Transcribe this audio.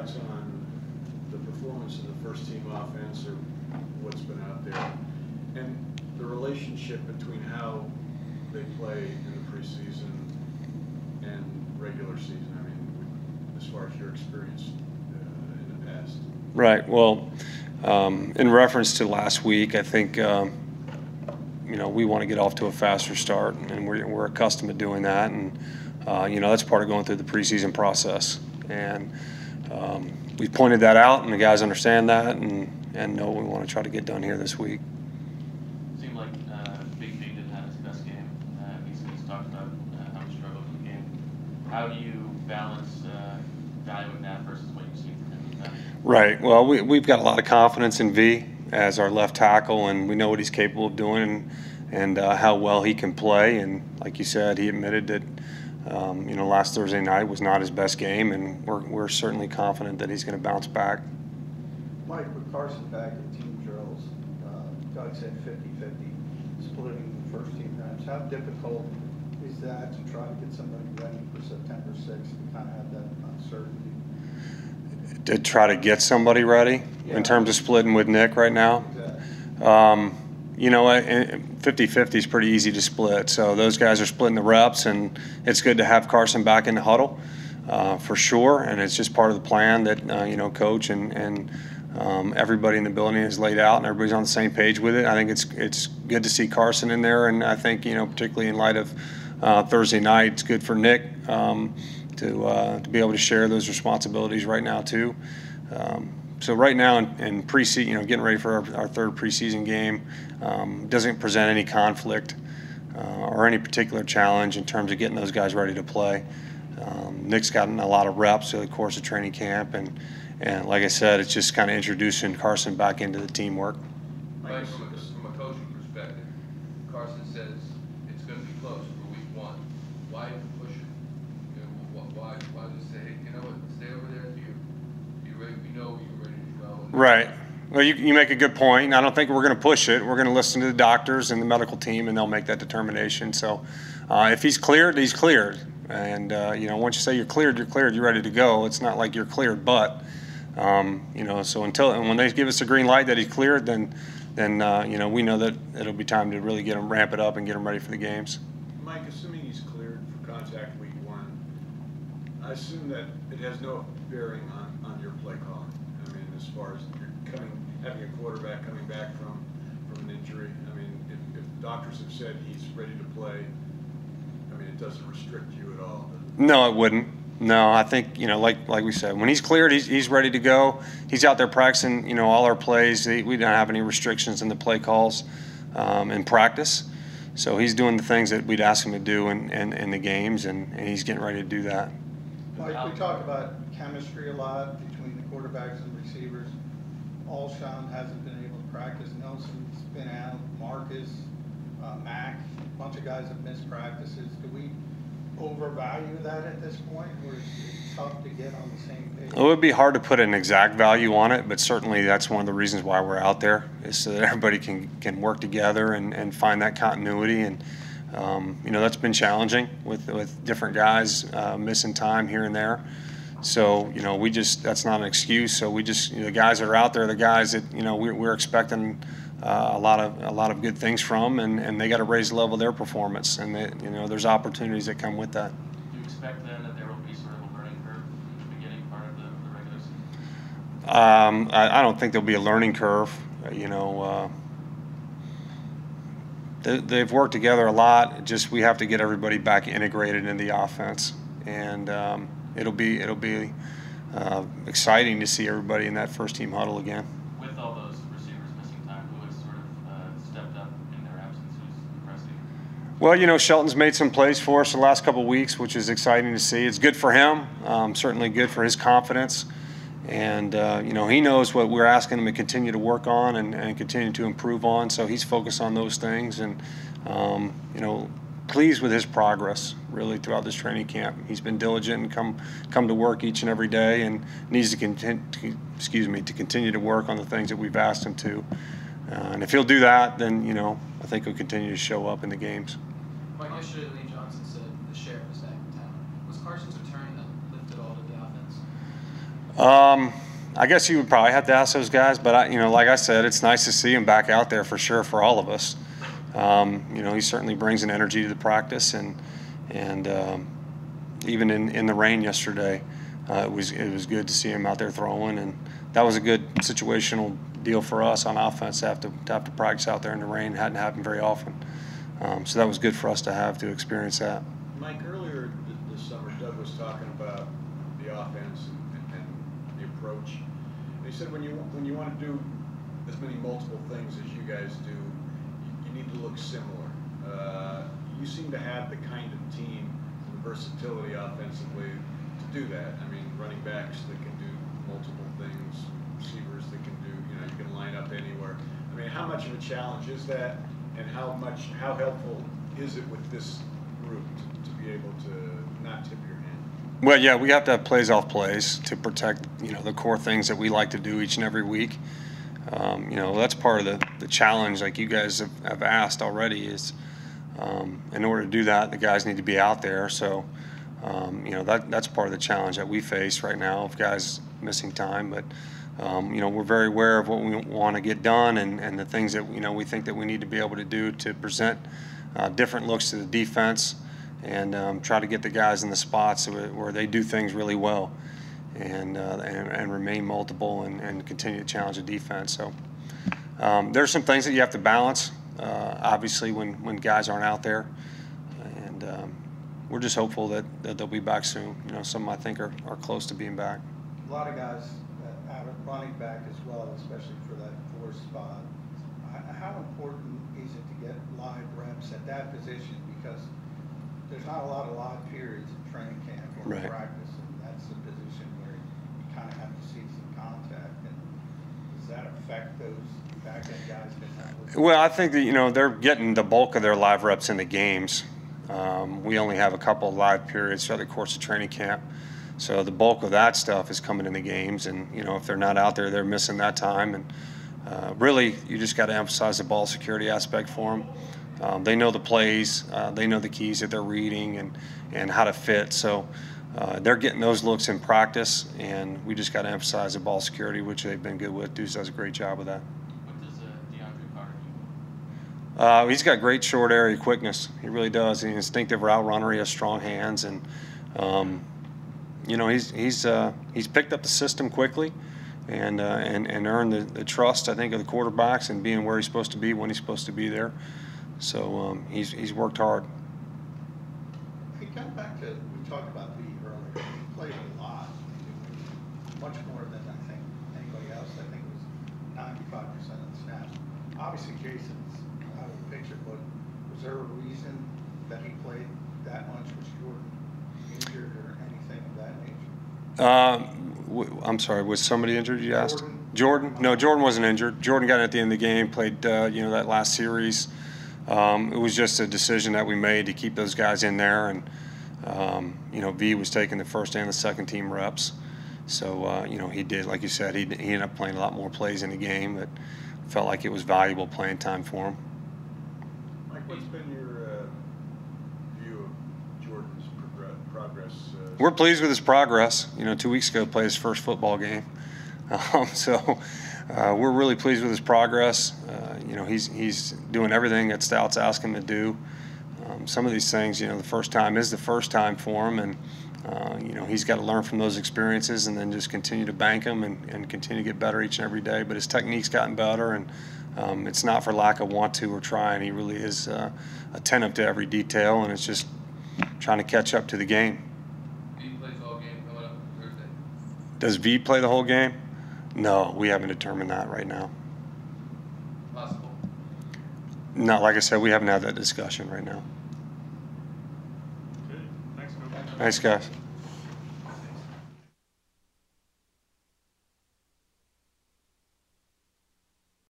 thoughts on the performance of the first team offense or what's been out there? And the relationship between how they play in the preseason and regular season? I mean, as far as your experience uh, in the past. Right. Well, um, in reference to last week, I think um, you know we want to get off to a faster start, and we're, we're accustomed to doing that, and uh, you know that's part of going through the preseason process, and um, we pointed that out, and the guys understand that, and and know what we want to try to get done here this week. Seemed like uh, Big V didn't have his best game. Uh, he's, he's talked about uh, how he struggled in the game. How do you balance uh, valuing that versus what you've seen from him in the past? Right. Well, we, we've got a lot of confidence in V as our left tackle, and we know what he's capable of doing and, and uh, how well he can play. And like you said, he admitted that, um, you know, last Thursday night was not his best game, and we're, we're certainly confident that he's going to bounce back. Mike, with Carson back at team drills, uh, Doug said 50-50, splitting the first team reps. How difficult is that to try to get somebody ready for September 6th and kind of have that uncertainty? To try to get somebody ready Yeah. in terms of splitting with Nick right now. Exactly. Um, you know, 50 50 is pretty easy to split. So those guys are splitting the reps, and it's good to have Carson back in the huddle uh, for sure. And it's just part of the plan that, uh, you know, coach and, and um, everybody in the building has laid out, and everybody's on the same page with it. I think it's, it's good to see Carson in there, and I think, you know, particularly in light of uh, Thursday night, it's good for Nick um, to, uh, to be able to share those responsibilities right now, too. Um, so right now in, in preseason, you know, getting ready for our, our third preseason game um, doesn't present any conflict uh, or any particular challenge in terms of getting those guys ready to play. Um, Nick's gotten a lot of reps through the course of training camp, and and like I said, it's just kind of introducing Carson back into the teamwork. Mike, from a, coaching perspective, Carson says it's gonna be close for week one. Why push it? You know, why, why just say, hey, you know what, stay over there you, you we know you're ready to go. and- Right. Well, you, you make a good point. I don't think we're going to push it. We're going to listen to the doctors and the medical team, and they'll make that determination. So, uh, if he's cleared, he's cleared. And uh, you know, once you say you're cleared, you're cleared. You're ready to go. It's not like you're cleared, but um, you know. So until and when they give us a green light that he's cleared, then then uh, you know we know that it'll be time to really get him ramp it up and get him ready for the games. Mike, assuming he's cleared for contact week one, I assume that it has no bearing on, on your play calling. I mean, as far as you're coming, having a quarterback coming back from, from an injury. I mean, if, if doctors have said he's ready to play, I mean, it doesn't restrict you at all. No, it wouldn't. No, I think you know, like like we said, when he's cleared, he's, he's ready to go. He's out there practicing, you know, all our plays. We don't have any restrictions in the play calls um, in practice, so he's doing the things that we'd ask him to do in, in, in the games, and, and he's getting ready to do that. Mike, we talk about chemistry a lot between the quarterbacks and receivers. Alshon hasn't been able to practice. Nelson's been out. Marcus, uh, Mack, a bunch of guys have missed practices. Do we overvalue that at this point, or is it tough to get on the same page? It would be hard to put an exact value on it, but certainly that's one of the reasons why we're out there is so that everybody can, can work together and, and find that continuity. And, um, you know, that's been challenging with, with different guys uh, missing time here and there. So, you know, we just, that's not an excuse. So we just, you know, the guys that are out there, the guys that, you know, we're, we're expecting uh, a lot of, a lot of good things from, and, and they got to raise the level of their performance. And, they, you know, there's opportunities that come with that. Do you expect then that there will be sort of a learning curve in the beginning part of the, the regular season? Um, I, I don't think there'll be a learning curve. You know, uh, they, they've worked together a lot. Just we have to get everybody back integrated in the offense, and um, it'll be it'll be uh, exciting to see everybody in that first team huddle again. With all those receivers missing time, who has sort of uh, stepped up in their absence? Who's impressed? Well, you know, Shelton's made some plays for us the last couple of weeks, which is exciting to see. It's good for him, um, certainly good for his confidence. And, uh, you know, he knows what we're asking him to continue to work on and, and continue to improve on. So he's focused on those things and, um, you know, pleased with his progress really throughout this training camp. He's been diligent and come, come to work each and every day and needs to continue, to, excuse me, to continue to work on the things that we've asked him to. Uh, and if he'll do that, then, you know, I think he'll continue to show up in the games. Mike, yesterday Lane Johnson said the sheriff is back in town. Was Carson's return that lifted all to the offense? Um, I guess you would probably have to ask those guys, but I, you know, like I said, it's nice to see him back out there for sure for all of us. Um, you know, he certainly brings an energy to the practice, and and um, even in, in the rain yesterday, uh, it was it was good to see him out there throwing, and that was a good situational deal for us on offense to have to, to have to practice out there in the rain. It hadn't happened very often, um, so that was good for us to have to experience that. Mike, earlier this summer, Doug was talking about the offense and, and the approach. He said when you, when you want to do as many multiple things as you guys do, you, need to look similar. Uh, you seem to have the kind of team, and versatility offensively to do that. I mean, running backs that can do multiple things, receivers that can do, you know, you can line up anywhere. I mean, how much of a challenge is that, and how much, how helpful is it with this group to, to be able to not tip your hand? Well, yeah, we have to have plays off plays to protect, you know, the core things that we like to do each and every week. Um, you know, that's part of the, the challenge, like you guys have, have asked already, is um, in order to do that, the guys need to be out there. So, um, you know, that, that's part of the challenge that we face right now of guys missing time. But, um, you know, we're very aware of what we want to get done and, and the things that, you know, we think that we need to be able to do to present uh, different looks to the defense and um, try to get the guys in the spots where, where they do things really well and, uh, and, and remain multiple and, and continue to challenge the defense. So um, there's some things that you have to balance, uh, obviously, when, when guys aren't out there. And um, we're just hopeful that, that they'll be back soon. You know, some I think are, are close to being back. A lot of guys that have a running back as well, especially for that four spot. How important is it to get live reps at that position? Because there's not a lot of live periods in training camp or Right. practice, and that's the position kind of have to see some contact. And does that affect those back end guys Well, I think that, you know, they're getting the bulk of their live reps in the games. Um, we only have a couple of live periods throughout the course of training camp. So the bulk of that stuff is coming in the games. And, you know, if they're not out there, they're missing that time. And uh, really, you just got to emphasize the ball security aspect for them. Um, they know the plays, uh, they know the keys that they're reading and, and how to fit. So uh, they're getting those looks in practice. And we just got to emphasize the ball security, which they've been good with. Duce does a great job with that. What does uh, DeAndre Carter do? Uh, he's got great short area quickness. He really does. He's an instinctive route runner. He has strong hands, and um, you know he's he's uh, he's picked up the system quickly, and uh, and and earned the, the trust I think of the quarterbacks and being where he's supposed to be when he's supposed to be there. So um, he's he's worked hard. Hey, kind of back to, we talked about V earlier, he played a lot, much more than I think anybody else, I think it was ninety-five percent of the snaps. Obviously Jason's out of the picture, but was there a reason that he played that much? Was Jordan injured or anything of that nature? Um, w- I'm sorry, was somebody injured? You asked. Jordan. Jordan? No, Jordan wasn't injured. Jordan got in at the end of the game, played uh, you know that last series. Um, it was just a decision that we made to keep those guys in there, and um, you know V was taking the first and the second team reps. So uh, you know he did, like you said, he, he ended up playing a lot more plays in the game that felt like it was valuable playing time for him. Mike, what's been your uh, view of Jordan's progr- progress? uh, We're pleased with his progress. You know, two weeks ago played his first football game, um, so uh, we're really pleased with his progress. Uh, you know, he's he's doing everything that Stout's asked him to do. Um, some of these things, you know, the first time is the first time for him, and uh, you know he's got to learn from those experiences and then just continue to bank them and, and continue to get better each and every day. But his technique's gotten better, and um, it's not for lack of want to or trying. He really is uh, attentive to every detail, and it's just trying to catch up to the game. He plays all game up Does V play the whole game? No, we haven't determined that right now. Possible. Not like I said, we haven't had that discussion right now. Good. Thanks, Coach. Thanks, guys.